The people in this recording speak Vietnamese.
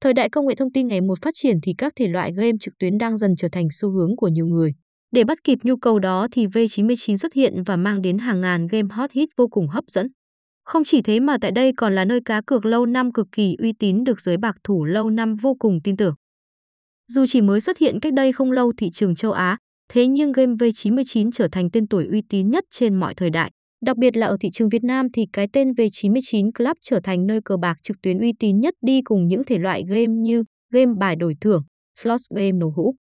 Thời đại công nghệ thông tin ngày một phát triển thì các thể loại game trực tuyến đang dần trở thành xu hướng của nhiều người. Để bắt kịp nhu cầu đó thì V99 xuất hiện và mang đến hàng ngàn game hot hit vô cùng hấp dẫn. Không chỉ thế mà tại đây còn là nơi cá cược lâu năm cực kỳ uy tín được giới bạc thủ lâu năm vô cùng tin tưởng. Dù chỉ mới xuất hiện cách đây không lâu thị trường châu Á, thế nhưng game V99 trở thành tên tuổi uy tín nhất trên mọi thời đại. Đặc biệt là ở thị trường Việt Nam thì cái tên V99 Club trở thành nơi cờ bạc trực tuyến uy tín nhất đi cùng những thể loại game như game bài đổi thưởng, slot game nổ hũ.